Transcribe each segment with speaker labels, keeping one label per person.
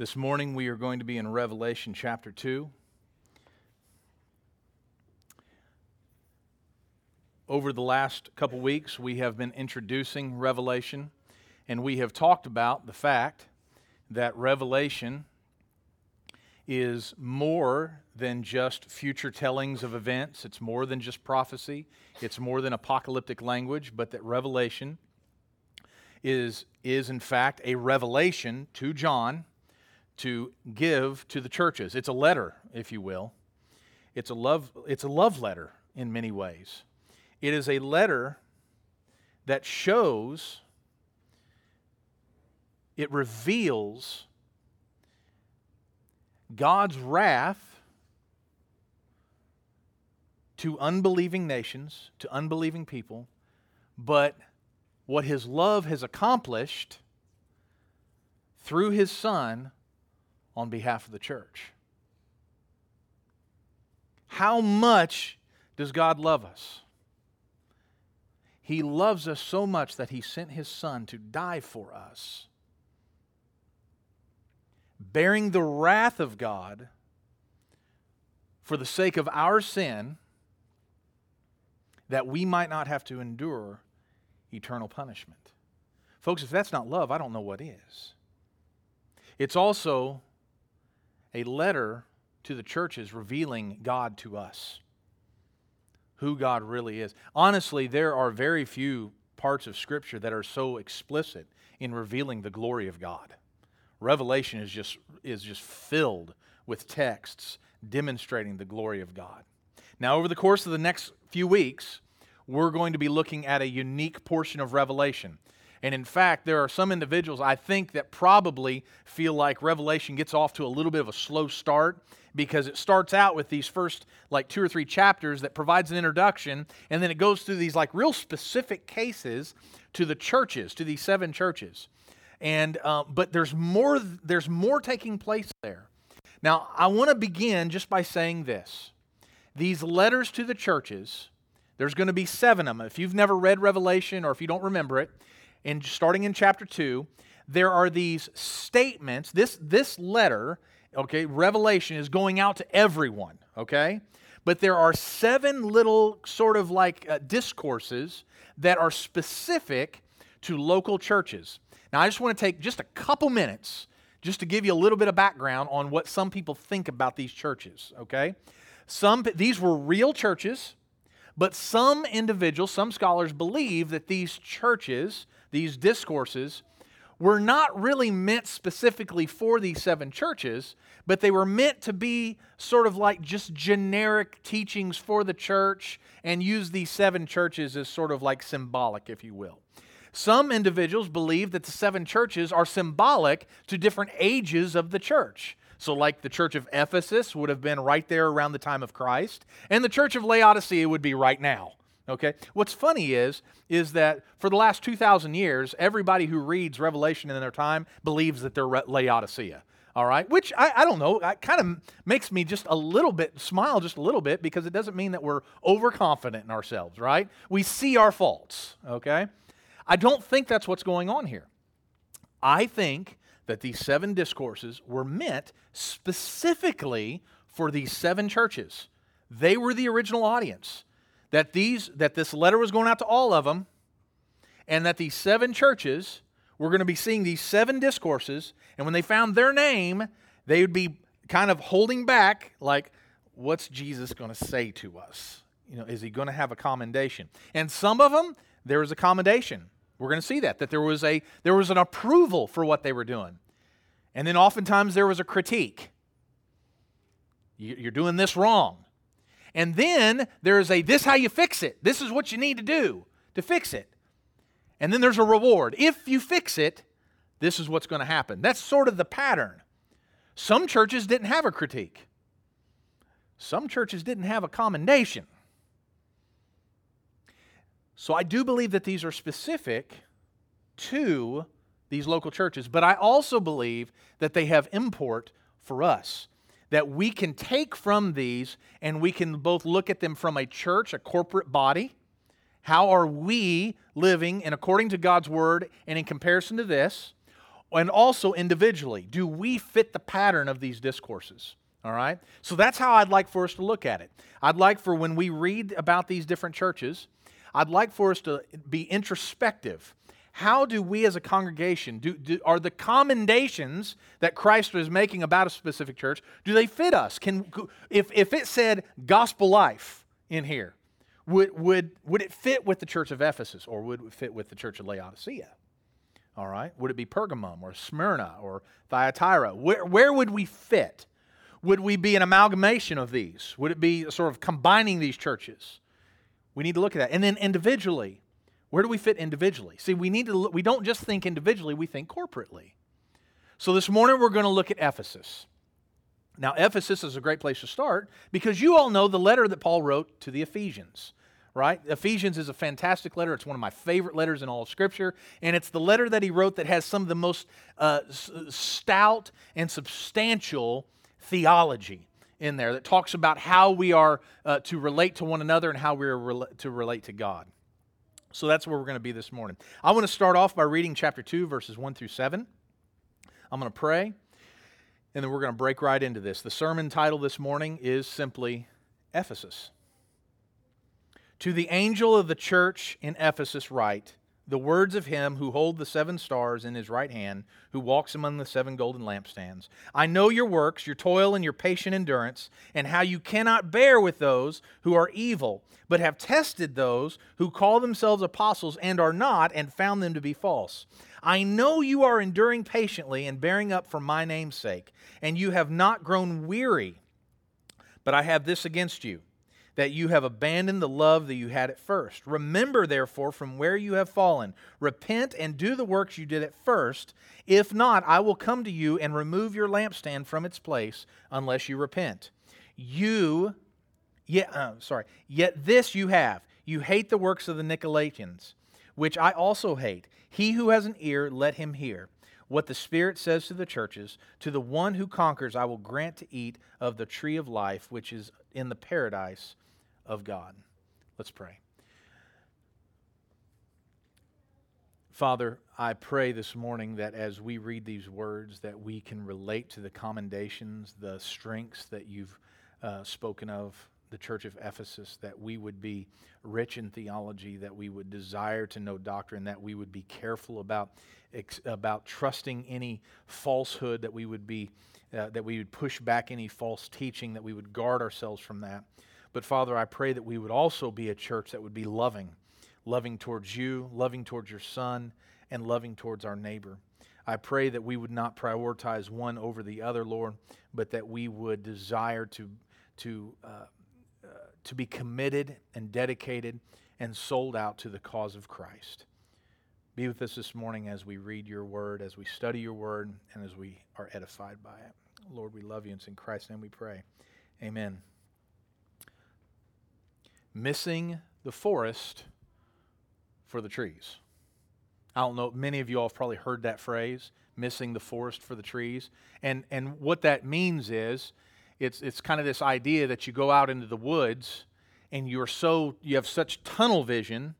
Speaker 1: This morning we are going to be in Revelation chapter 2. Over the last couple weeks, we have been introducing Revelation, and we have talked about the fact that Revelation is more than just future tellings of events, it's more than just prophecy, it's more than apocalyptic language, but that Revelation is, is in fact a revelation to John to give to the churches. It's a letter, if you will. It's a love, it's a love letter in many ways. It is a letter that shows, it reveals God's wrath to unbelieving nations, to unbelieving people, but what his love has accomplished through his son on behalf of the church. How much does God love us? He loves us so much that he sent his son to die for us, bearing the wrath of God for the sake of our sin, that we might not have to endure eternal punishment. Folks, if that's not love, I don't know what is. It's also a letter to the churches revealing God to us, who God really is. Honestly, there are very few parts of Scripture that are so explicit in revealing the glory of God. Revelation is just, is just filled with texts demonstrating the glory of God. Now, over the course of the next few weeks, we're going to be looking at a unique portion of Revelation. And in fact, there are some individuals I think that probably feel like Revelation gets off to a little bit of a slow start because it starts out with these first like two or three chapters that provides an introduction and then it goes through these like real specific cases to the churches, to these seven churches. And uh, but there's more there's more taking place there. Now, I want to begin just by saying this. These letters to the churches, there's going to be seven of them. If you've never read Revelation or if you don't remember it, in starting in chapter 2, there are these statements. This, this letter, okay, Revelation is going out to everyone, okay? But there are seven little sort of like uh, discourses that are specific to local churches. Now, I just want to take just a couple minutes just to give you a little bit of background on what some people think about these churches, okay? Some these were real churches, but some individuals, some scholars believe that these churches these discourses, were not really meant specifically for these seven churches, but they were meant to be sort of like just generic teachings for the church and use these seven churches as sort of like symbolic, if you will. Some individuals believe that the seven churches are symbolic to different ages of the church. So, like the church of Ephesus would have been right there around the time of Christ, and the church of Laodicea would be right now. Okay? What's funny is is that for the last 2000 years everybody who reads Revelation in their time believes that they're Laodicea. All right? Which I, I don't know, it kind of makes me just a little bit smile just a little bit because it doesn't mean that we're overconfident in ourselves, right? We see our faults, okay? I don't think that's what's going on here. I think that these seven discourses were meant specifically for these seven churches. They were the original audience. That these that this letter was going out to all of them and that these seven churches were going to be seeing these seven discourses and when they found their name they would be kind of holding back like what's jesus going to say to us? You know is he going to have a commendation? And some of them there was a commendation we're going to see that that there was a there was an approval for what they were doing and then oftentimes there was a critique you're doing this wrong and then there's a this how you fix it. This is what you need to do to fix it. And then there's a reward. If you fix it, this is what's going to happen. That's sort of the pattern. Some churches didn't have a critique. Some churches didn't have a commendation. So I do believe that these are specific to these local churches, but I also believe that they have import for us that we can take from these and we can both look at them from a church, a corporate body. How are we living and according to God's word and in comparison to this? and also individually. Do we fit the pattern of these discourses? All right? So that's how I'd like for us to look at it. I'd like for when we read about these different churches, I'd like for us to be introspective. How do we as a congregation, do, do, are the commendations that Christ is making about a specific church, do they fit us? Can, if, if it said gospel life in here, would, would, would it fit with the church of Ephesus or would it fit with the church of Laodicea? All right. Would it be Pergamum or Smyrna or Thyatira? Where, where would we fit? Would we be an amalgamation of these? Would it be sort of combining these churches? We need to look at that. And then individually, where do we fit individually? See, we need to look, we don't just think individually, we think corporately. So this morning we're going to look at Ephesus. Now, Ephesus is a great place to start because you all know the letter that Paul wrote to the Ephesians right? Ephesians is a fantastic letter. It's one of my favorite letters in all of Scripture. And it's the letter that he wrote that has some of the most uh, stout and substantial theology in there that talks about how we are uh, to relate to one another and how we are rela- to relate to God. So that's where we're going to be this morning. I want to start off by reading chapter 2, verses 1 through 7. I'm going to pray, and then we're going to break right into this. The sermon title this morning is simply Ephesus. To the angel of the church in Ephesus, write the words of him who holds the seven stars in his right hand, who walks among the seven golden lampstands. I know your works, your toil, and your patient endurance, and how you cannot bear with those who are evil, but have tested those who call themselves apostles and are not, and found them to be false. I know you are enduring patiently and bearing up for my name's sake, and you have not grown weary. But I have this against you that you have abandoned the love that you had at first. Remember, therefore, from where you have fallen. Repent and do the works you did at first. If not, I will come to you and remove your lampstand from its place unless you repent. You, yet, uh, sorry, yet this you have. You hate the works of the Nicolaitans, which I also hate. He who has an ear, let him hear what the Spirit says to the churches. To the one who conquers, I will grant to eat of the tree of life, which is in the paradise of God. Let's pray. Father, I pray this morning that as we read these words, that we can relate to the commendations, the strengths that you've uh, spoken of the church of Ephesus, that we would be rich in theology, that we would desire to know doctrine, that we would be careful about, about trusting any falsehood, that we would be uh, that we would push back any false teaching, that we would guard ourselves from that. But Father, I pray that we would also be a church that would be loving, loving towards you, loving towards your Son, and loving towards our neighbor. I pray that we would not prioritize one over the other, Lord, but that we would desire to, to, uh, to be committed and dedicated and sold out to the cause of Christ. Be with us this morning as we read your word, as we study your word, and as we are edified by it. Lord, we love you, and it's in Christ's name we pray. Amen missing the forest for the trees. I don't know, many of you all have probably heard that phrase, missing the forest for the trees. And, and what that means is it's, it's kind of this idea that you go out into the woods and you're so, you have such tunnel vision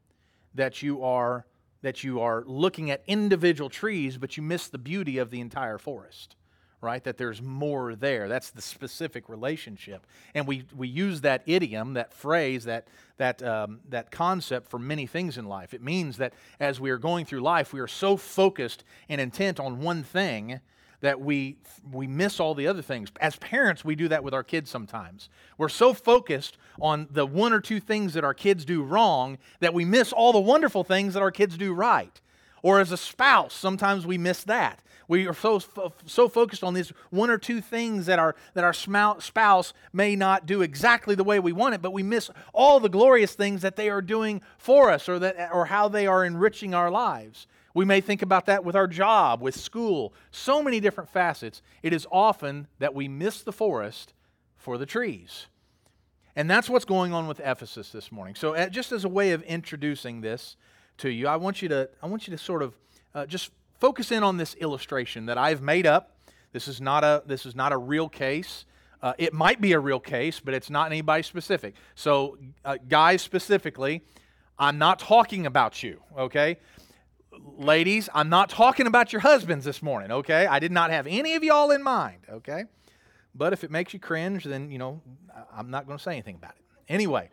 Speaker 1: that you are, that you are looking at individual trees, but you miss the beauty of the entire forest right? That there's more there. That's the specific relationship. And we, we use that idiom, that phrase, that, that, um, that concept for many things in life. It means that as we are going through life, we are so focused and intent on one thing that we, we miss all the other things. As parents, we do that with our kids sometimes. We're so focused on the one or two things that our kids do wrong that we miss all the wonderful things that our kids do right. Or as a spouse, sometimes we miss that. We are so, so focused on these one or two things that our, that our spouse may not do exactly the way we want it, but we miss all the glorious things that they are doing for us or, that, or how they are enriching our lives. We may think about that with our job, with school, so many different facets. It is often that we miss the forest for the trees. And that's what's going on with Ephesus this morning. So, just as a way of introducing this to you, I want you to, I want you to sort of uh, just focus in on this illustration that I've made up. This is not a, this is not a real case. Uh, it might be a real case, but it's not anybody specific. So, uh, guys specifically, I'm not talking about you, okay? Ladies, I'm not talking about your husbands this morning, okay? I did not have any of y'all in mind, okay? But if it makes you cringe, then, you know, I'm not going to say anything about it. Anyway,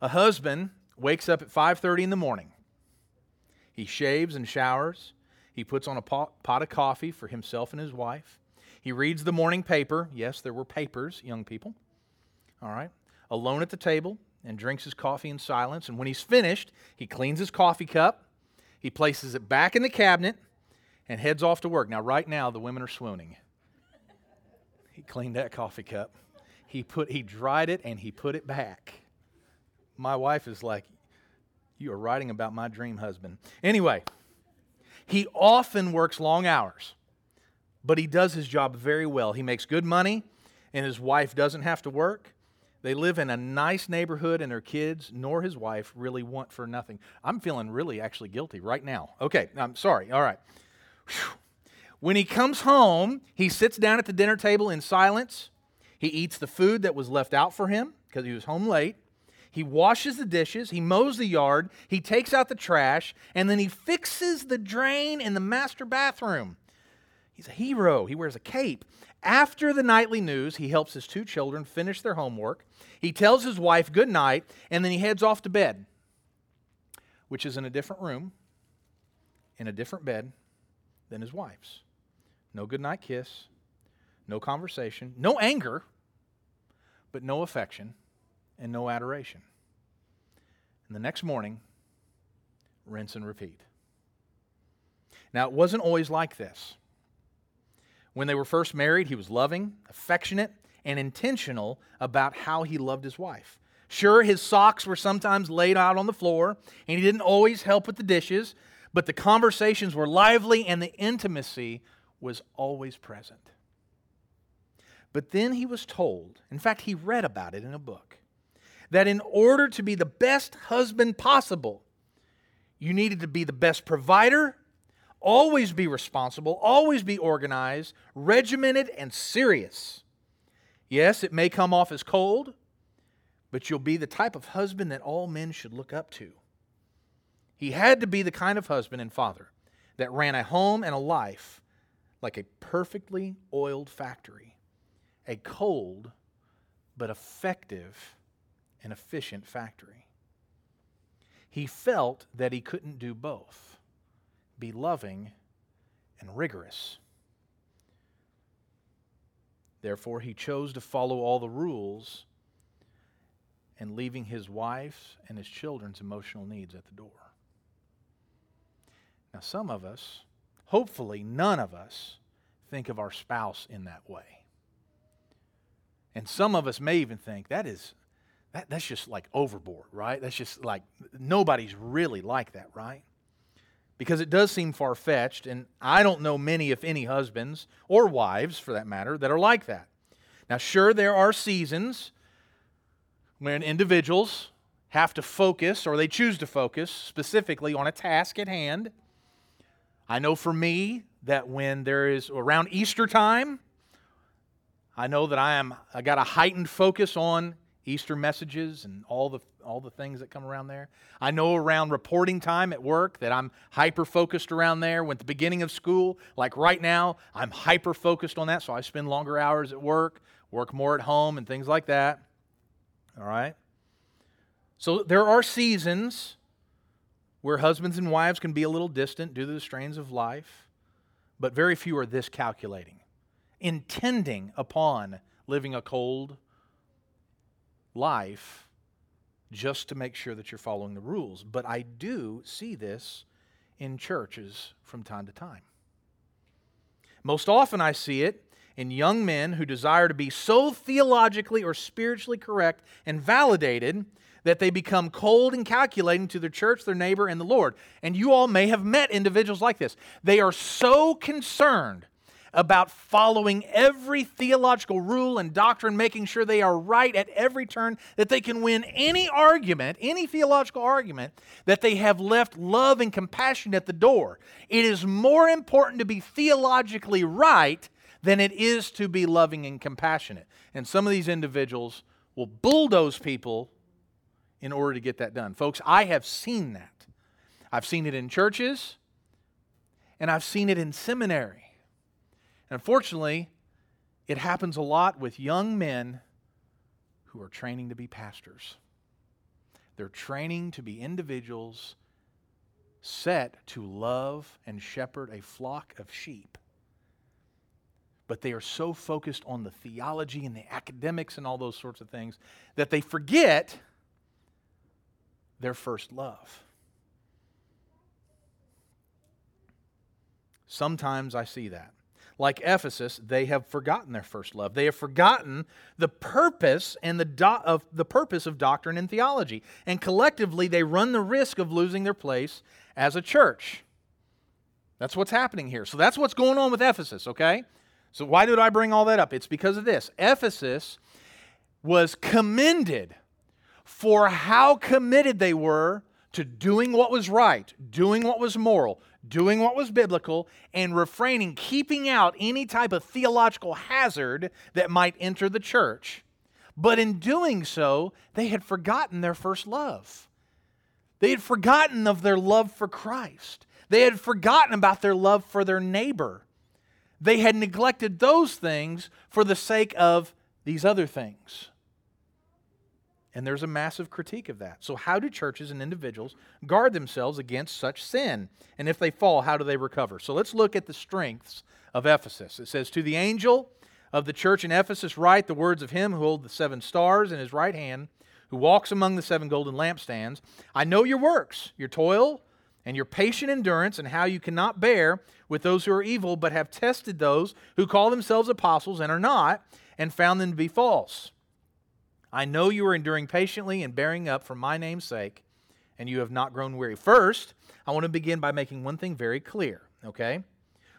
Speaker 1: a husband wakes up at 5:30 in the morning. He shaves and showers. He puts on a pot, pot of coffee for himself and his wife. He reads the morning paper. Yes, there were papers, young people. All right. Alone at the table and drinks his coffee in silence. And when he's finished, he cleans his coffee cup. He places it back in the cabinet and heads off to work. Now, right now, the women are swooning. He cleaned that coffee cup. He put he dried it and he put it back. My wife is like, You are writing about my dream husband. Anyway, he often works long hours, but he does his job very well. He makes good money, and his wife doesn't have to work. They live in a nice neighborhood, and their kids nor his wife really want for nothing. I'm feeling really actually guilty right now. Okay, I'm sorry. All right. Whew. When he comes home, he sits down at the dinner table in silence. He eats the food that was left out for him because he was home late. He washes the dishes, he mows the yard, he takes out the trash, and then he fixes the drain in the master bathroom. He's a hero. He wears a cape. After the nightly news, he helps his two children finish their homework. He tells his wife good night, and then he heads off to bed, which is in a different room, in a different bed than his wife's. No goodnight kiss, no conversation, no anger, but no affection and no adoration. And the next morning, rinse and repeat. Now, it wasn't always like this. When they were first married, he was loving, affectionate, and intentional about how he loved his wife. Sure, his socks were sometimes laid out on the floor, and he didn't always help with the dishes, but the conversations were lively and the intimacy was always present. But then he was told, in fact, he read about it in a book, that in order to be the best husband possible, you needed to be the best provider, always be responsible, always be organized, regimented, and serious. Yes, it may come off as cold, but you'll be the type of husband that all men should look up to. He had to be the kind of husband and father that ran a home and a life like a perfectly oiled factory, a cold but effective and efficient factory. He felt that he couldn't do both be loving and rigorous. Therefore, he chose to follow all the rules and leaving his wife's and his children's emotional needs at the door. Now, some of us hopefully none of us think of our spouse in that way. And some of us may even think that is that, that's just like overboard, right? That's just like nobody's really like that, right? Because it does seem far fetched, and I don't know many, if any, husbands or wives, for that matter, that are like that. Now, sure, there are seasons when individuals have to focus or they choose to focus specifically on a task at hand I know for me that when there is around Easter time, I know that I am I got a heightened focus on Easter messages and all the all the things that come around there. I know around reporting time at work that I'm hyper focused around there. When the beginning of school, like right now, I'm hyper focused on that, so I spend longer hours at work, work more at home, and things like that. All right. So there are seasons where husbands and wives can be a little distant due to the strains of life, but very few are this calculating, intending upon living a cold life just to make sure that you're following the rules. But I do see this in churches from time to time. Most often, I see it in young men who desire to be so theologically or spiritually correct and validated that they become cold and calculating to their church, their neighbor, and the Lord. And you all may have met individuals like this. They are so concerned about following every theological rule and doctrine, making sure they are right at every turn, that they can win any argument, any theological argument, that they have left love and compassion at the door. It is more important to be theologically right than it is to be loving and compassionate. And some of these individuals will bulldoze people in order to get that done. Folks, I have seen that. I've seen it in churches, and I've seen it in seminary. And unfortunately, it happens a lot with young men who are training to be pastors. They're training to be individuals set to love and shepherd a flock of sheep. But they are so focused on the theology and the academics and all those sorts of things that they forget their first love. Sometimes I see that. Like Ephesus, they have forgotten their first love. They have forgotten the purpose and the do- of the purpose of doctrine and theology. And collectively they run the risk of losing their place as a church. That's what's happening here. So that's what's going on with Ephesus, okay? So why did I bring all that up? It's because of this. Ephesus was commended for how committed they were to doing what was right, doing what was moral, doing what was biblical, and refraining, keeping out any type of theological hazard that might enter the church. But in doing so, they had forgotten their first love. They had forgotten of their love for Christ. They had forgotten about their love for their neighbor. They had neglected those things for the sake of these other things. And there's a massive critique of that. So, how do churches and individuals guard themselves against such sin? And if they fall, how do they recover? So, let's look at the strengths of Ephesus. It says, To the angel of the church in Ephesus, write the words of him who holds the seven stars in his right hand, who walks among the seven golden lampstands. I know your works, your toil, and your patient endurance, and how you cannot bear with those who are evil, but have tested those who call themselves apostles and are not, and found them to be false. I know you are enduring patiently and bearing up for my name's sake, and you have not grown weary. First, I want to begin by making one thing very clear, okay?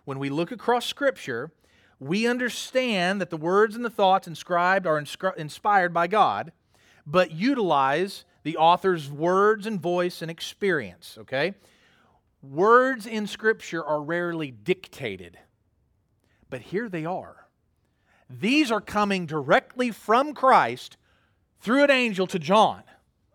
Speaker 1: When we look across Scripture, we understand that the words and the thoughts inscribed are inscri- inspired by God, but utilize the author's words and voice and experience, okay? Words in Scripture are rarely dictated, but here they are. These are coming directly from Christ through an angel to John,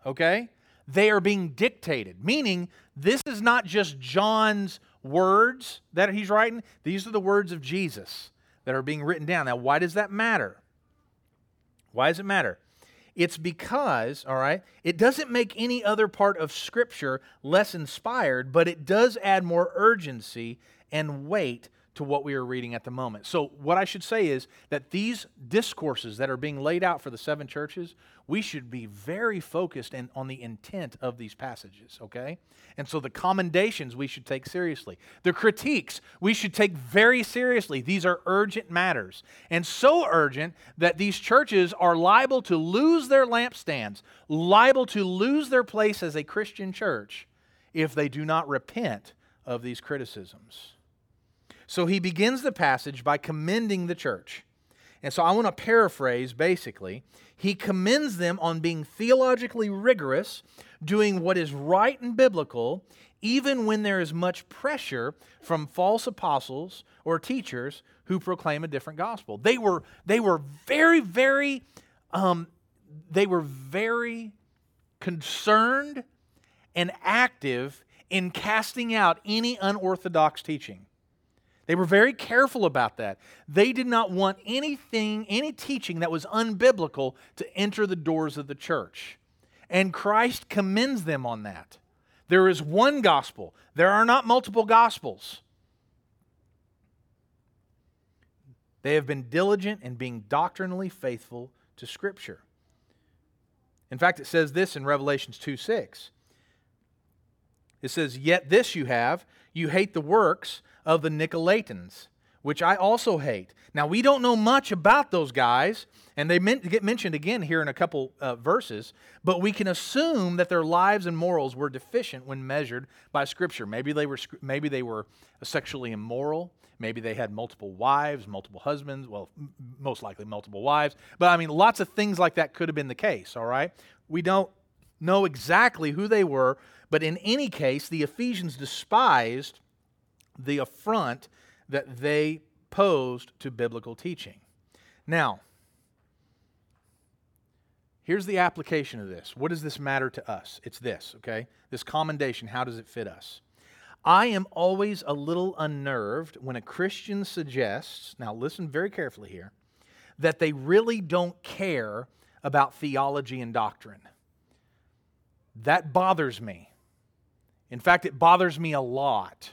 Speaker 1: okay? They are being dictated, meaning this is not just John's words that he's writing, these are the words of Jesus that are being written down. Now, why does that matter? Why does it matter? It's because, all right, it doesn't make any other part of Scripture less inspired, but it does add more urgency and weight to what we are reading at the moment. So, what I should say is that these discourses that are being laid out for the seven churches, we should be very focused in, on the intent of these passages, okay? And so, the commendations we should take seriously. The critiques we should take very seriously. These are urgent matters, and so urgent that these churches are liable to lose their lampstands, liable to lose their place as a Christian church if they do not repent of these criticisms. So he begins the passage by commending the church. And so I want to paraphrase basically. He commends them on being theologically rigorous, doing what is right and biblical, even when there is much pressure from false apostles or teachers who proclaim a different gospel. They were, they were very, very, um, they were very concerned and active in casting out any unorthodox teaching. They were very careful about that. They did not want anything, any teaching that was unbiblical to enter the doors of the church. And Christ commends them on that. There is one gospel, there are not multiple gospels. They have been diligent in being doctrinally faithful to Scripture. In fact, it says this in Revelations 2 6. It says, Yet this you have, you hate the works of the Nicolaitans, which I also hate. Now, we don't know much about those guys, and they get mentioned again here in a couple uh, verses, but we can assume that their lives and morals were deficient when measured by Scripture. Maybe they were, maybe they were sexually immoral. Maybe they had multiple wives, multiple husbands. Well, m- most likely multiple wives. But I mean, lots of things like that could have been the case, all right? We don't know exactly who they were, but in any case, the Ephesians despised the affront that they posed to biblical teaching. Now, Here's the application of this. What does this matter to us? It's this, okay? This commendation, how does it fit us? I am always a little unnerved when a Christian suggests, now listen very carefully here, that they really don't care about theology and doctrine. That bothers me. In fact, it bothers me a lot.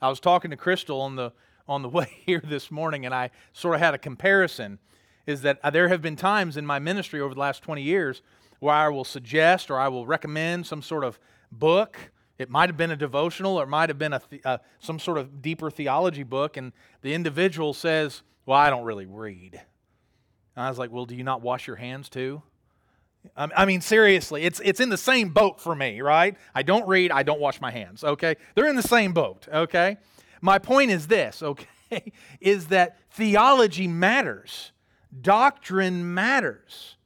Speaker 1: I was talking to Crystal on the on the way here this morning, and I sort of had a comparison. Is that uh, there have been times in my ministry over the last 20 years where I will suggest or I will recommend some sort of book it might have been a devotional or it might have been a uh, some sort of deeper theology book, and the individual says, Well, I don't really read. And I was like, Well, do you not wash your hands too? I mean, seriously, it's, it's in the same boat for me, right? I don't read, I don't wash my hands, okay? They're in the same boat, okay? My point is this, okay, is that theology matters, doctrine matters.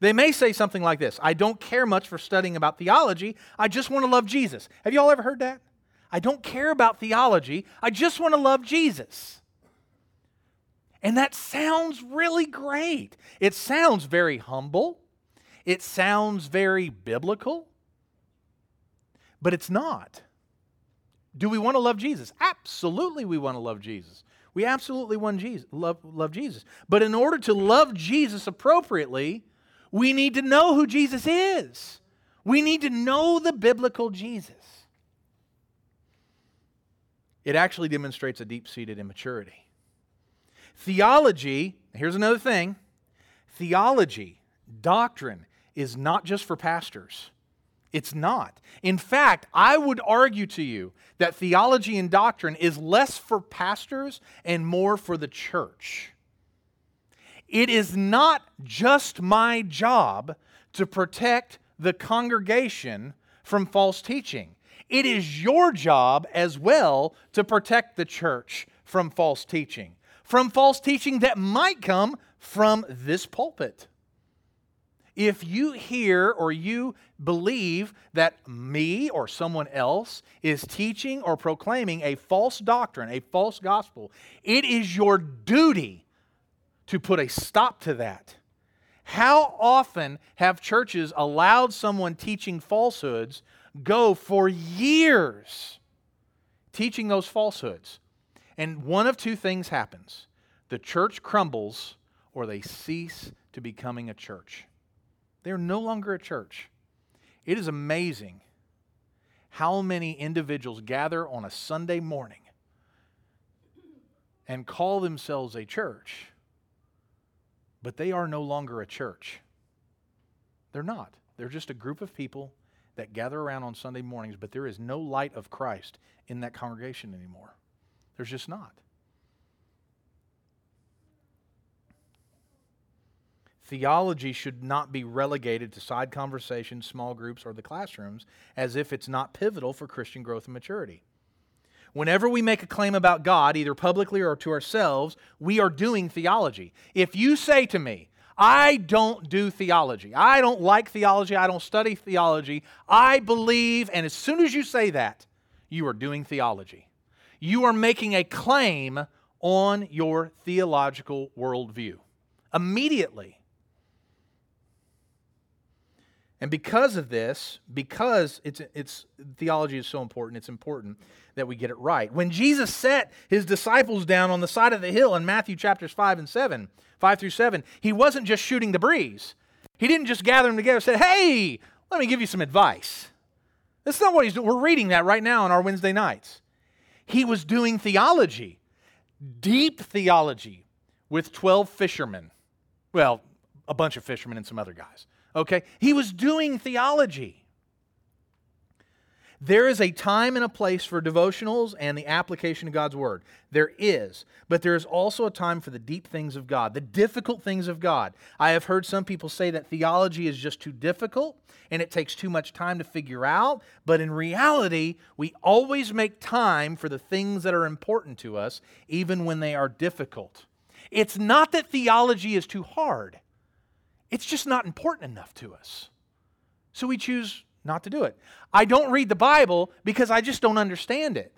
Speaker 1: They may say something like this I don't care much for studying about theology, I just want to love Jesus. Have you all ever heard that? I don't care about theology, I just want to love Jesus. And that sounds really great. It sounds very humble, it sounds very biblical, but it's not. Do we want to love Jesus? Absolutely, we want to love Jesus. We absolutely want Jesus, love, love Jesus. But in order to love Jesus appropriately, we need to know who Jesus is. We need to know the biblical Jesus. It actually demonstrates a deep seated immaturity. Theology, here's another thing theology, doctrine, is not just for pastors. It's not. In fact, I would argue to you that theology and doctrine is less for pastors and more for the church. It is not just my job to protect the congregation from false teaching. It is your job as well to protect the church from false teaching, from false teaching that might come from this pulpit. If you hear or you believe that me or someone else is teaching or proclaiming a false doctrine, a false gospel, it is your duty to put a stop to that. How often have churches allowed someone teaching falsehoods go for years teaching those falsehoods? And one of two things happens the church crumbles or they cease to becoming a church. They're no longer a church. It is amazing how many individuals gather on a Sunday morning and call themselves a church but they are no longer a church. They're not. They're just a group of people that gather around on Sunday mornings, but there is no light of Christ in that congregation anymore. There's just not. Theology should not be relegated to side conversations, small groups, or the classrooms as if it's not pivotal for Christian growth and maturity. Whenever we make a claim about God, either publicly or to ourselves, we are doing theology. If you say to me, I don't do theology, I don't like theology, I don't study theology, I believe, and as soon as you say that, you are doing theology. You are making a claim on your theological worldview. Immediately. And because of this, because it's, it's theology is so important, it's important that we get it right. When Jesus set his disciples down on the side of the hill in Matthew chapters 5 and 7, 5 through 7, he wasn't just shooting the breeze. He didn't just gather them together and say, Hey, let me give you some advice. That's not what he's doing. We're reading that right now on our Wednesday nights. He was doing theology, deep theology, with 12 fishermen. Well, a bunch of fishermen and some other guys. Okay? He was doing theology. There is a time and a place for devotionals and the application of God's Word. There is. But there is also a time for the deep things of God, the difficult things of God. I have heard some people say that theology is just too difficult and it takes too much time to figure out. But in reality, we always make time for the things that are important to us, even when they are difficult. It's not that theology is too hard, it's just not important enough to us. So we choose not to do it. I don't read the Bible because I just don't understand it.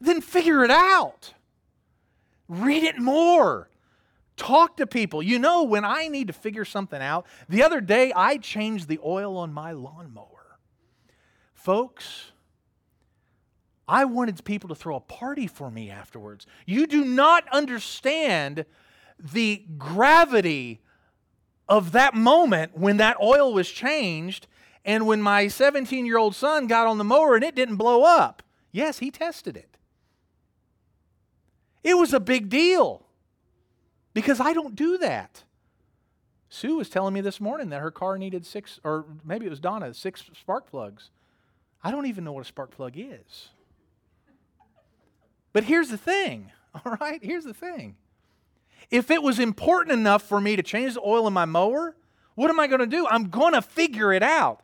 Speaker 1: Then figure it out. Read it more. Talk to people. You know, when I need to figure something out, the other day I changed the oil on my lawnmower. Folks, I wanted people to throw a party for me afterwards. You do not understand the gravity of that moment when that oil was changed and when my 17 year old son got on the mower and it didn't blow up. Yes, he tested it. It was a big deal because I don't do that. Sue was telling me this morning that her car needed six, or maybe it was Donna, six spark plugs. I don't even know what a spark plug is. But here's the thing, all right? Here's the thing. If it was important enough for me to change the oil in my mower, what am I going to do? I'm going to figure it out.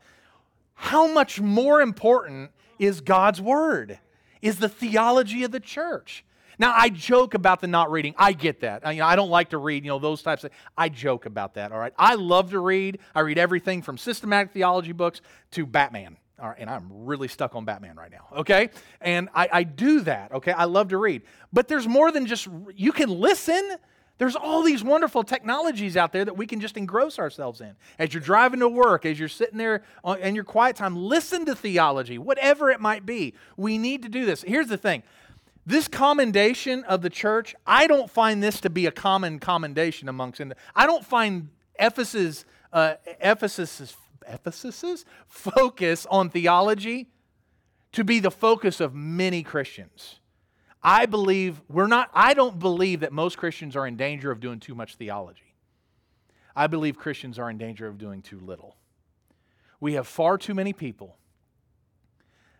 Speaker 1: How much more important is God's Word? Is the theology of the church? Now, I joke about the not reading. I get that. I, you know, I don't like to read, you know, those types of I joke about that, all right? I love to read. I read everything from systematic theology books to Batman. All right, and I'm really stuck on Batman right now, okay? And I, I do that, okay? I love to read. But there's more than just, you can listen. There's all these wonderful technologies out there that we can just engross ourselves in. As you're driving to work, as you're sitting there in your quiet time, listen to theology, whatever it might be. We need to do this. Here's the thing this commendation of the church, I don't find this to be a common commendation amongst. I don't find Ephesus, uh, Ephesus's, Ephesus's focus on theology to be the focus of many Christians. I believe we're not. I don't believe that most Christians are in danger of doing too much theology. I believe Christians are in danger of doing too little. We have far too many people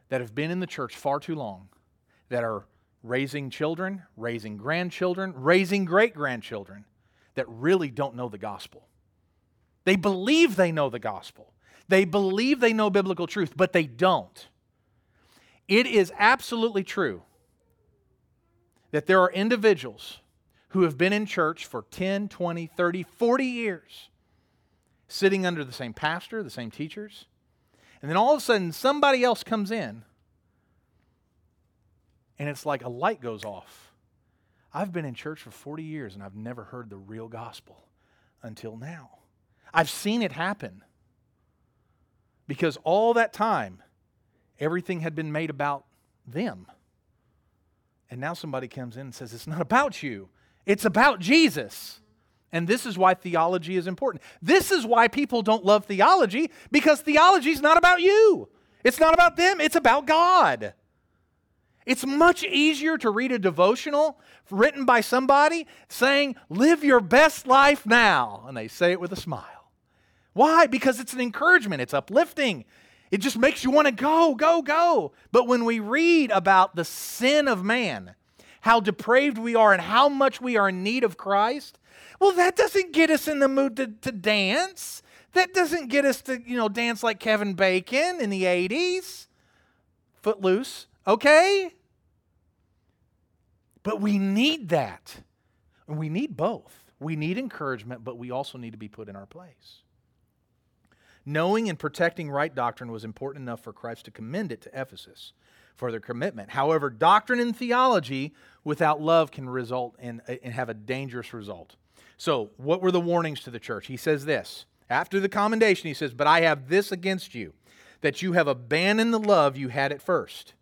Speaker 1: that have been in the church far too long that are raising children, raising grandchildren, raising great grandchildren that really don't know the gospel. They believe they know the gospel, they believe they know biblical truth, but they don't. It is absolutely true that there are individuals who have been in church for 10, 20, 30, 40 years, sitting under the same pastor, the same teachers, and then all of a sudden somebody else comes in and it's like a light goes off. I've been in church for 40 years and I've never heard the real gospel until now. I've seen it happen because all that time, everything had been made about them. And now somebody comes in and says, It's not about you, it's about Jesus. And this is why theology is important. This is why people don't love theology because theology is not about you. It's not about them, it's about God. It's much easier to read a devotional written by somebody saying, Live your best life now. And they say it with a smile. Why? Because it's an encouragement, it's uplifting. It just makes you want to go, go, go. But when we read about the sin of man, how depraved we are, and how much we are in need of Christ, well, that doesn't get us in the mood to, to dance. That doesn't get us to, you know, dance like Kevin Bacon in the 80s. Footloose. Okay? But we need that. We need both. We need encouragement, but we also need to be put in our place. Knowing and protecting right doctrine was important enough for Christ to commend it to Ephesus for their commitment. However, doctrine and theology without love can result in and have a dangerous result. So, what were the warnings to the church? He says this. After the commendation, he says, But I have this against you, that you have abandoned the love you had at first.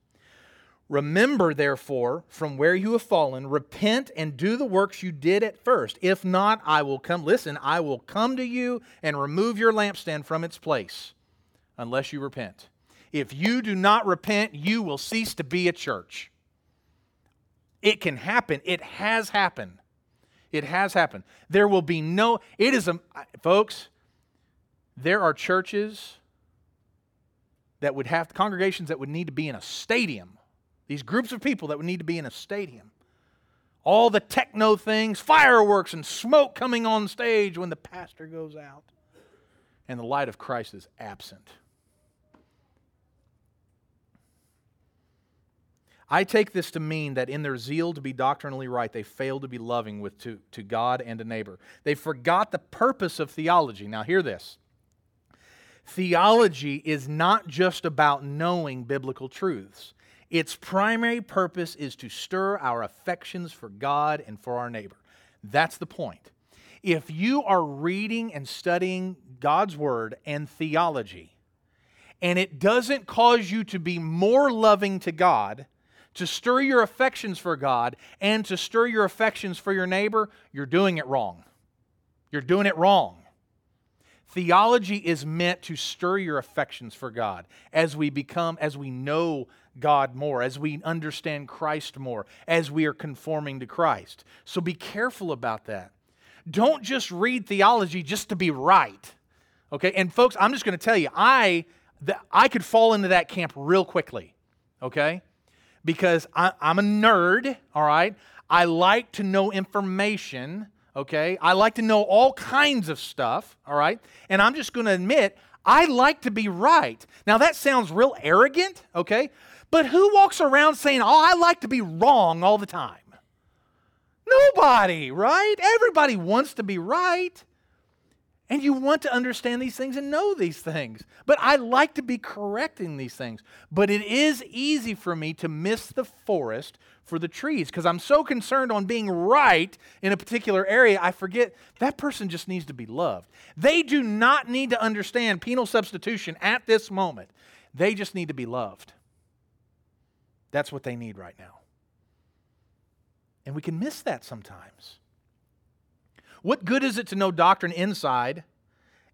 Speaker 1: Remember, therefore, from where you have fallen, repent and do the works you did at first. If not, I will come. Listen, I will come to you and remove your lampstand from its place unless you repent. If you do not repent, you will cease to be a church. It can happen. It has happened. It has happened. There will be no, it is a, folks, there are churches that would have, congregations that would need to be in a stadium these groups of people that would need to be in a stadium. All the techno things, fireworks and smoke coming on stage when the pastor goes out. And the light of Christ is absent. I take this to mean that in their zeal to be doctrinally right, they failed to be loving with to, to God and a neighbor. They forgot the purpose of theology. Now, hear this theology is not just about knowing biblical truths, its primary purpose is to stir our affections for God and for our neighbor. That's the point. if you are reading and studying God's Word and theology, and it doesn't cause you to be more loving to God, to stir your affections for God, and to stir your affections for your neighbor, you're doing it wrong. You're doing it wrong. Theology is meant to stir your affections for God as we become, as we know God more, as we understand Christ more, as we are conforming to Christ. So be careful about that. Don't just read theology just to be right. Okay? And folks, I'm just going to tell you, I I could fall into that camp real quickly. Okay? Because I, I'm a nerd, all right? I like to know information okay? I like to know all kinds of stuff, all right? And I'm just going to admit, I like to be right. Now, that sounds real arrogant, okay? But who walks around saying, oh, I like to be wrong all the time? Nobody, right? Everybody wants to be right. And you want to understand these things and know these things. But I like to be correcting these things. But it is easy for me to miss the forest for the trees because I'm so concerned on being right in a particular area, I forget that person just needs to be loved. They do not need to understand penal substitution at this moment, they just need to be loved. That's what they need right now. And we can miss that sometimes. What good is it to know doctrine inside,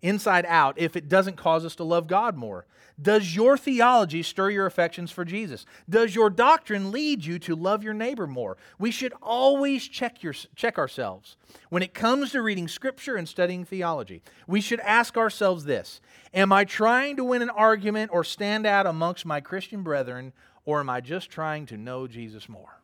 Speaker 1: inside out, if it doesn't cause us to love God more? Does your theology stir your affections for Jesus? Does your doctrine lead you to love your neighbor more? We should always check, your, check ourselves. When it comes to reading Scripture and studying theology, we should ask ourselves this Am I trying to win an argument or stand out amongst my Christian brethren, or am I just trying to know Jesus more?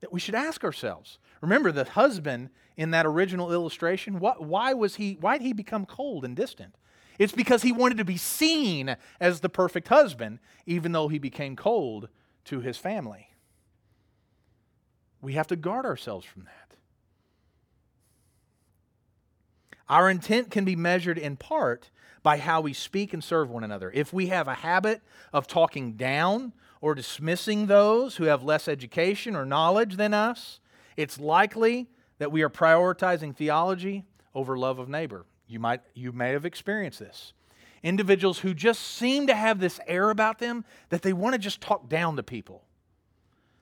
Speaker 1: That we should ask ourselves. Remember, the husband in that original illustration, what, why, was he, why did he become cold and distant? It's because he wanted to be seen as the perfect husband, even though he became cold to his family. We have to guard ourselves from that. Our intent can be measured in part by how we speak and serve one another. If we have a habit of talking down or dismissing those who have less education or knowledge than us, it's likely that we are prioritizing theology over love of neighbor. You, might, you may have experienced this. Individuals who just seem to have this air about them that they want to just talk down to people.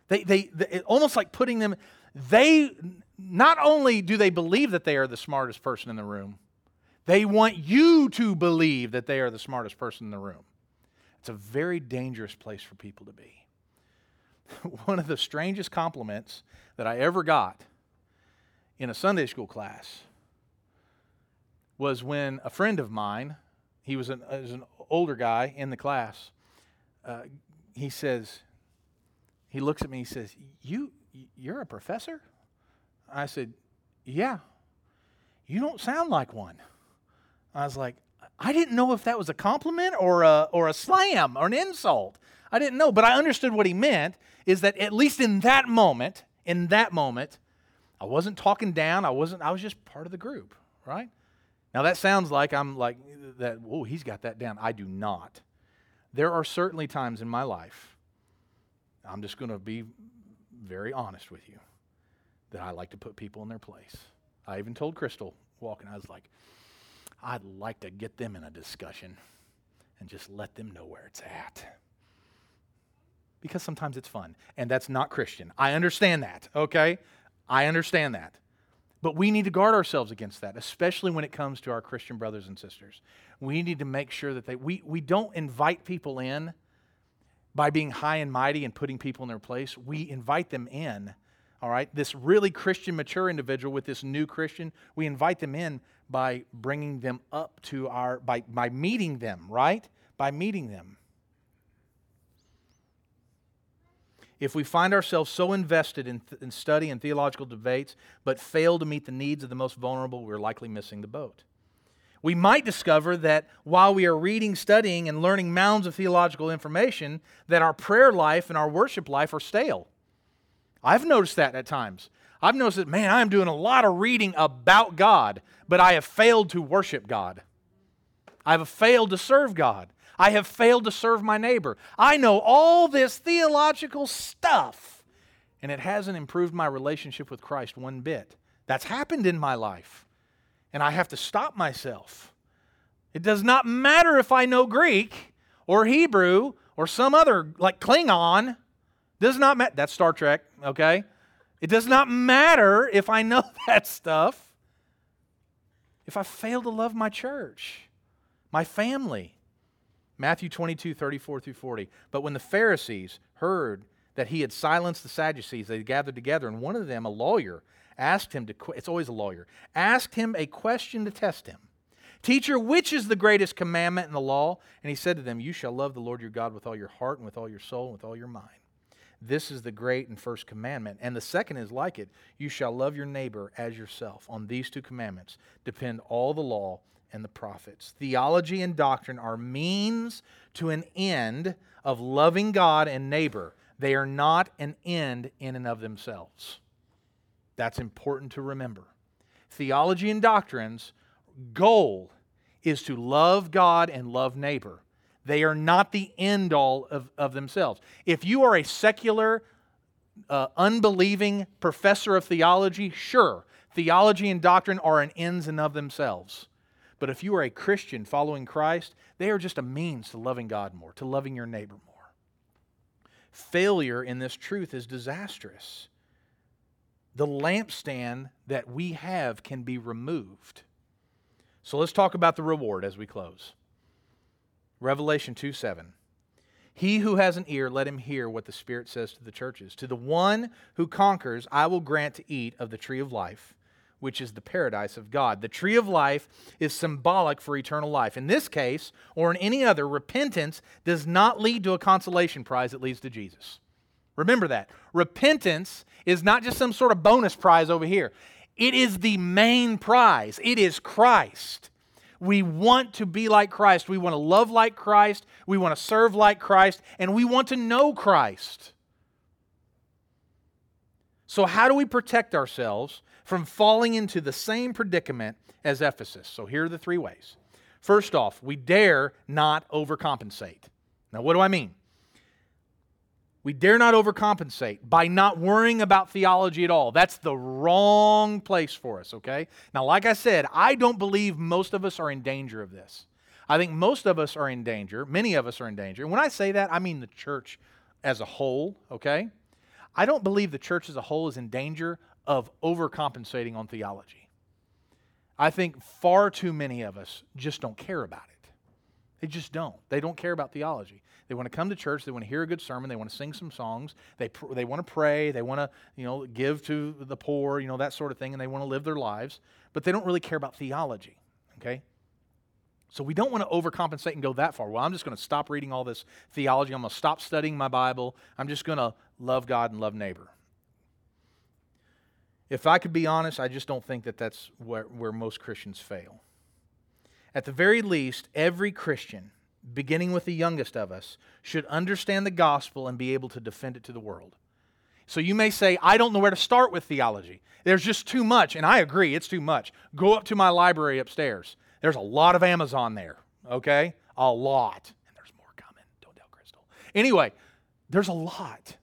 Speaker 1: They, they, they almost like putting them, they not only do they believe that they are the smartest person in the room, they want you to believe that they are the smartest person in the room. It's a very dangerous place for people to be. One of the strangest compliments that I ever got in a Sunday school class was when a friend of mine, he was an, was an older guy in the class, uh, he says, he looks at me, he says, you, you're a professor? I said, yeah. You don't sound like one. I was like, I didn't know if that was a compliment or a, or a slam or an insult. I didn't know, but I understood what he meant is that at least in that moment, in that moment, I wasn't talking down. I wasn't, I was just part of the group, right? Now that sounds like I'm like that, oh, he's got that down. I do not. There are certainly times in my life, I'm just going to be very honest with you, that I like to put people in their place. I even told Crystal walking, I was like, I'd like to get them in a discussion and just let them know where it's at. Because sometimes it's fun, and that's not Christian. I understand that, okay? I understand that. But we need to guard ourselves against that, especially when it comes to our Christian brothers and sisters. We need to make sure that they, we, we don't invite people in by being high and mighty and putting people in their place. We invite them in, all right? This really Christian, mature individual with this new Christian, we invite them in by bringing them up to our, by, by meeting them, right? By meeting them. If we find ourselves so invested in, th- in study and theological debates but fail to meet the needs of the most vulnerable, we're likely missing the boat. We might discover that while we are reading, studying, and learning mounds of theological information, that our prayer life and our worship life are stale. I've noticed that at times. I've noticed that, man, I'm doing a lot of reading about God, but I have failed to worship God. I have failed to serve God. I have failed to serve my neighbor. I know all this theological stuff, and it hasn't improved my relationship with Christ one bit. That's happened in my life. And I have to stop myself. It does not matter if I know Greek or Hebrew or some other, like Klingon. Does not matter. That's Star Trek, okay? It does not matter if I know that stuff. If I fail to love my church, my family. Matthew 22, 34 through 40. But when the Pharisees heard that he had silenced the Sadducees, they gathered together, and one of them, a lawyer, asked him to, it's always a lawyer, asked him a question to test him. Teacher, which is the greatest commandment in the law? And he said to them, You shall love the Lord your God with all your heart and with all your soul and with all your mind. This is the great and first commandment. And the second is like it you shall love your neighbor as yourself. On these two commandments depend all the law and the prophets. Theology and doctrine are means to an end of loving God and neighbor, they are not an end in and of themselves. That's important to remember. Theology and doctrine's goal is to love God and love neighbor. They are not the end all of, of themselves. If you are a secular, uh, unbelieving professor of theology, sure, theology and doctrine are an ends and of themselves. But if you are a Christian following Christ, they are just a means to loving God more, to loving your neighbor more. Failure in this truth is disastrous. The lampstand that we have can be removed. So let's talk about the reward as we close. Revelation 2 7. He who has an ear, let him hear what the Spirit says to the churches. To the one who conquers, I will grant to eat of the tree of life, which is the paradise of God. The tree of life is symbolic for eternal life. In this case, or in any other, repentance does not lead to a consolation prize, it leads to Jesus. Remember that. Repentance is not just some sort of bonus prize over here, it is the main prize. It is Christ. We want to be like Christ. We want to love like Christ. We want to serve like Christ. And we want to know Christ. So, how do we protect ourselves from falling into the same predicament as Ephesus? So, here are the three ways. First off, we dare not overcompensate. Now, what do I mean? We dare not overcompensate by not worrying about theology at all. That's the wrong place for us, okay? Now, like I said, I don't believe most of us are in danger of this. I think most of us are in danger. Many of us are in danger. And when I say that, I mean the church as a whole, okay? I don't believe the church as a whole is in danger of overcompensating on theology. I think far too many of us just don't care about it. They just don't. They don't care about theology. They want to come to church. They want to hear a good sermon. They want to sing some songs. They, pr- they want to pray. They want to, you know, give to the poor, you know, that sort of thing. And they want to live their lives. But they don't really care about theology, okay? So we don't want to overcompensate and go that far. Well, I'm just going to stop reading all this theology. I'm going to stop studying my Bible. I'm just going to love God and love neighbor. If I could be honest, I just don't think that that's where, where most Christians fail. At the very least, every Christian beginning with the youngest of us, should understand the gospel and be able to defend it to the world. So you may say, I don't know where to start with theology. There's just too much, and I agree, it's too much. Go up to my library upstairs. There's a lot of Amazon there, okay? A lot. And there's more coming. Don't tell Crystal. Anyway, there's a lot.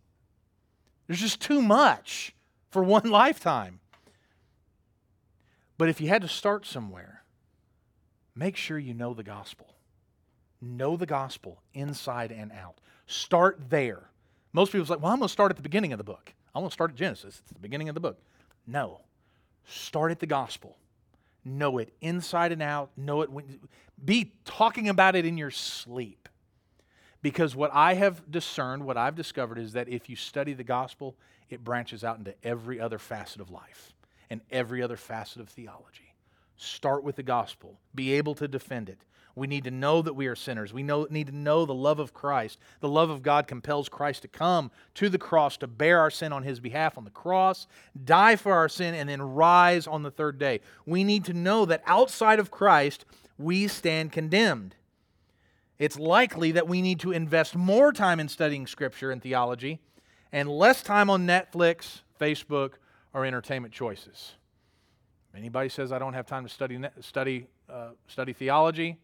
Speaker 1: There's just too much for one lifetime. But if you had to start somewhere, make sure you know the gospel. Know the gospel inside and out. Start there. Most people say, well, I'm going to start at the beginning of the book. I'm going to start at Genesis. It's the beginning of the book. No. Start at the gospel. Know it inside and out. Know it. When, be talking about it in your sleep. Because what I have discerned, what I've discovered is that if you study the gospel, it branches out into every other facet of life and every other facet of theology. Start with the gospel. Be able to defend it. We need to know that we are sinners. We know, need to know the love of Christ. The love of God compels Christ to come to the cross to bear our sin on his behalf on the cross, die for our sin, and then rise on the third day. We need to know that outside of Christ, we stand condemned. It's likely that we need to invest more time in studying Scripture and theology and less time on Netflix, Facebook, or entertainment choices. Anybody says I don't have time to study, study, uh, study theology,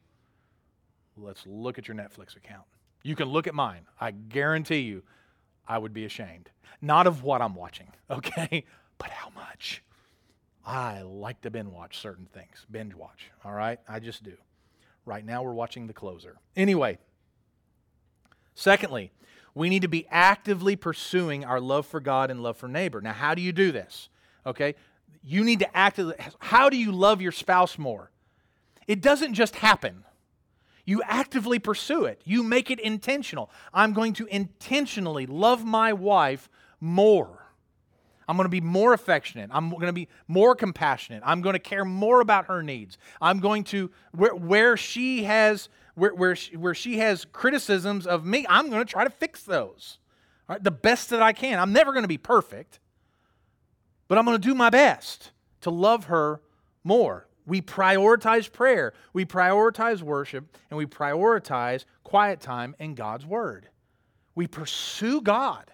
Speaker 1: let's look at your Netflix account. You can look at mine. I guarantee you, I would be ashamed. Not of what I'm watching, okay, but how much. I like to binge watch certain things. Binge watch, all right? I just do. Right now, we're watching The Closer. Anyway, secondly, we need to be actively pursuing our love for God and love for neighbor. Now, how do you do this? Okay? You need to actively, how do you love your spouse more? It doesn't just happen. You actively pursue it. You make it intentional. I'm going to intentionally love my wife more. I'm going to be more affectionate. I'm going to be more compassionate. I'm going to care more about her needs. I'm going to, where, where she has, where, where, she, where she has criticisms of me, I'm going to try to fix those. The best that I can. I'm never going to be perfect, but I'm going to do my best to love her more. We prioritize prayer, we prioritize worship, and we prioritize quiet time in God's Word. We pursue God.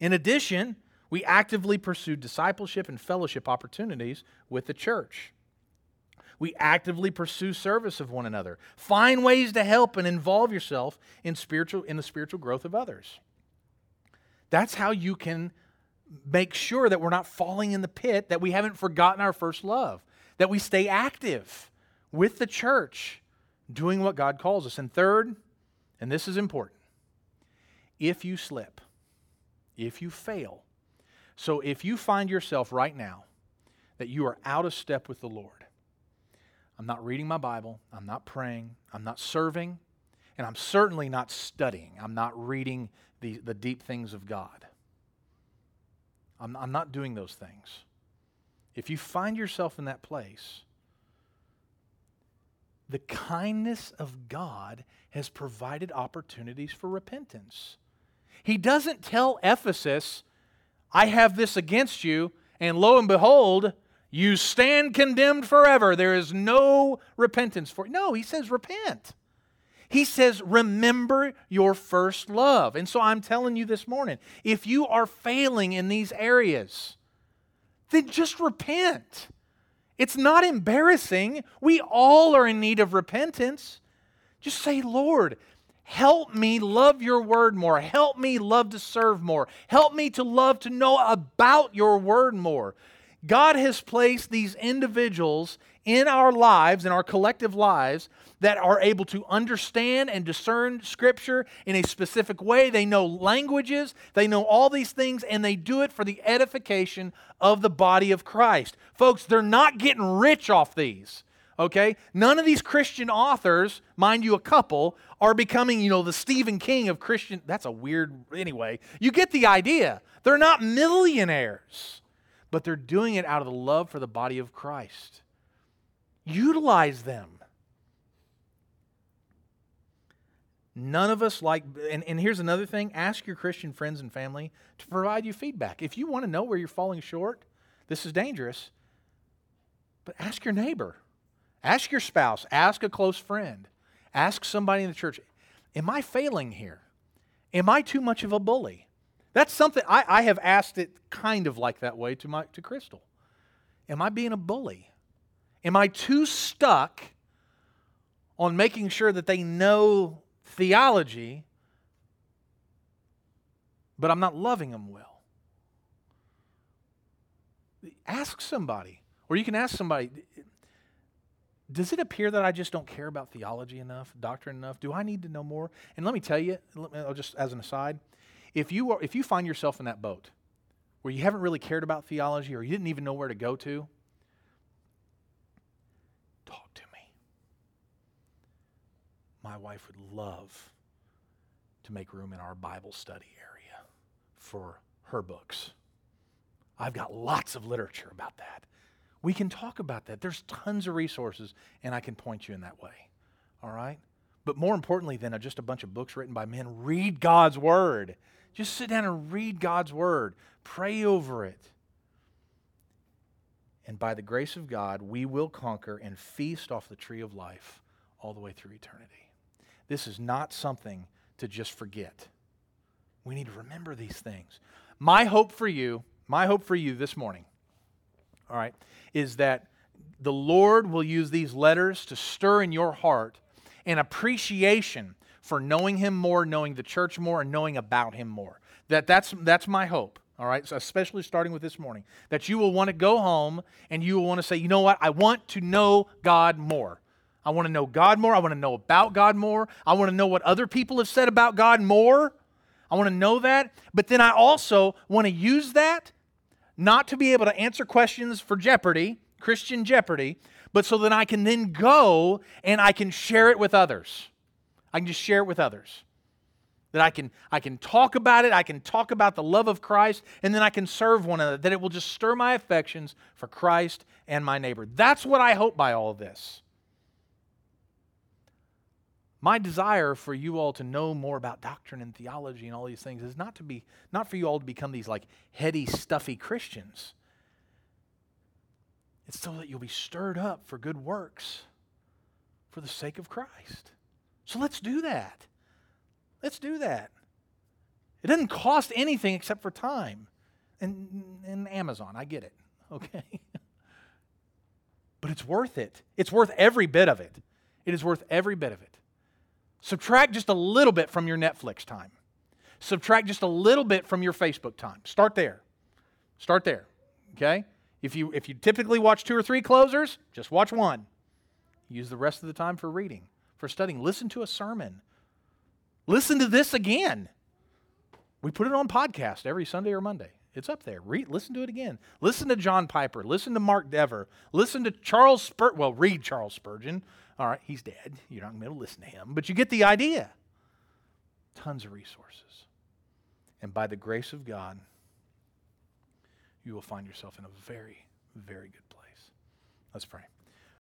Speaker 1: In addition, we actively pursue discipleship and fellowship opportunities with the church. We actively pursue service of one another. Find ways to help and involve yourself in spiritual in the spiritual growth of others. That's how you can make sure that we're not falling in the pit, that we haven't forgotten our first love, that we stay active with the church, doing what God calls us. And third, and this is important, if you slip, if you fail. So if you find yourself right now that you are out of step with the Lord, I'm not reading my Bible, I'm not praying, I'm not serving, and I'm certainly not studying. I'm not reading the, the deep things of God. I'm, I'm not doing those things. If you find yourself in that place, the kindness of God has provided opportunities for repentance. He doesn't tell Ephesus, I have this against you, and lo and behold, you stand condemned forever. There is no repentance for you. No, he says, repent. He says, remember your first love. And so I'm telling you this morning if you are failing in these areas, then just repent. It's not embarrassing. We all are in need of repentance. Just say, Lord, Help me love your word more. Help me love to serve more. Help me to love to know about your word more. God has placed these individuals in our lives, in our collective lives, that are able to understand and discern Scripture in a specific way. They know languages, they know all these things, and they do it for the edification of the body of Christ. Folks, they're not getting rich off these okay? None of these Christian authors, mind you, a couple, are becoming, you know, the Stephen King of Christian. That's a weird, anyway. You get the idea. They're not millionaires, but they're doing it out of the love for the body of Christ. Utilize them. None of us like, and, and here's another thing ask your Christian friends and family to provide you feedback. If you want to know where you're falling short, this is dangerous, but ask your neighbor. Ask your spouse, ask a close friend, ask somebody in the church, Am I failing here? Am I too much of a bully? That's something I, I have asked it kind of like that way to, my, to Crystal. Am I being a bully? Am I too stuck on making sure that they know theology, but I'm not loving them well? Ask somebody. Or you can ask somebody, does it appear that I just don't care about theology enough, doctrine enough? Do I need to know more? And let me tell you, just as an aside, if you, are, if you find yourself in that boat where you haven't really cared about theology or you didn't even know where to go to, talk to me. My wife would love to make room in our Bible study area for her books. I've got lots of literature about that. We can talk about that. There's tons of resources, and I can point you in that way. All right? But more importantly than just a bunch of books written by men, read God's Word. Just sit down and read God's Word, pray over it. And by the grace of God, we will conquer and feast off the tree of life all the way through eternity. This is not something to just forget. We need to remember these things. My hope for you, my hope for you this morning all right, is that the Lord will use these letters to stir in your heart an appreciation for knowing Him more, knowing the church more, and knowing about Him more. That, that's, that's my hope, all right, so especially starting with this morning, that you will want to go home and you will want to say, you know what, I want to know God more. I want to know God more. I want to know about God more. I want to know what other people have said about God more. I want to know that. But then I also want to use that not to be able to answer questions for Jeopardy, Christian Jeopardy, but so that I can then go and I can share it with others. I can just share it with others. That I can, I can talk about it, I can talk about the love of Christ, and then I can serve one another. That it will just stir my affections for Christ and my neighbor. That's what I hope by all of this. My desire for you all to know more about doctrine and theology and all these things is not to be not for you all to become these like heady, stuffy Christians. It's so that you'll be stirred up for good works for the sake of Christ. So let's do that. Let's do that. It doesn't cost anything except for time. And, and Amazon, I get it. Okay. but it's worth it. It's worth every bit of it. It is worth every bit of it. Subtract just a little bit from your Netflix time. Subtract just a little bit from your Facebook time. Start there. Start there. Okay? If you if you typically watch two or three closers, just watch one. Use the rest of the time for reading, for studying. Listen to a sermon. Listen to this again. We put it on podcast every Sunday or Monday. It's up there. Read, listen to it again. Listen to John Piper. Listen to Mark Dever. Listen to Charles Spurgeon. Well, read Charles Spurgeon. All right, he's dead. You're not going to listen to him, but you get the idea. Tons of resources. And by the grace of God, you will find yourself in a very, very good place. Let's pray.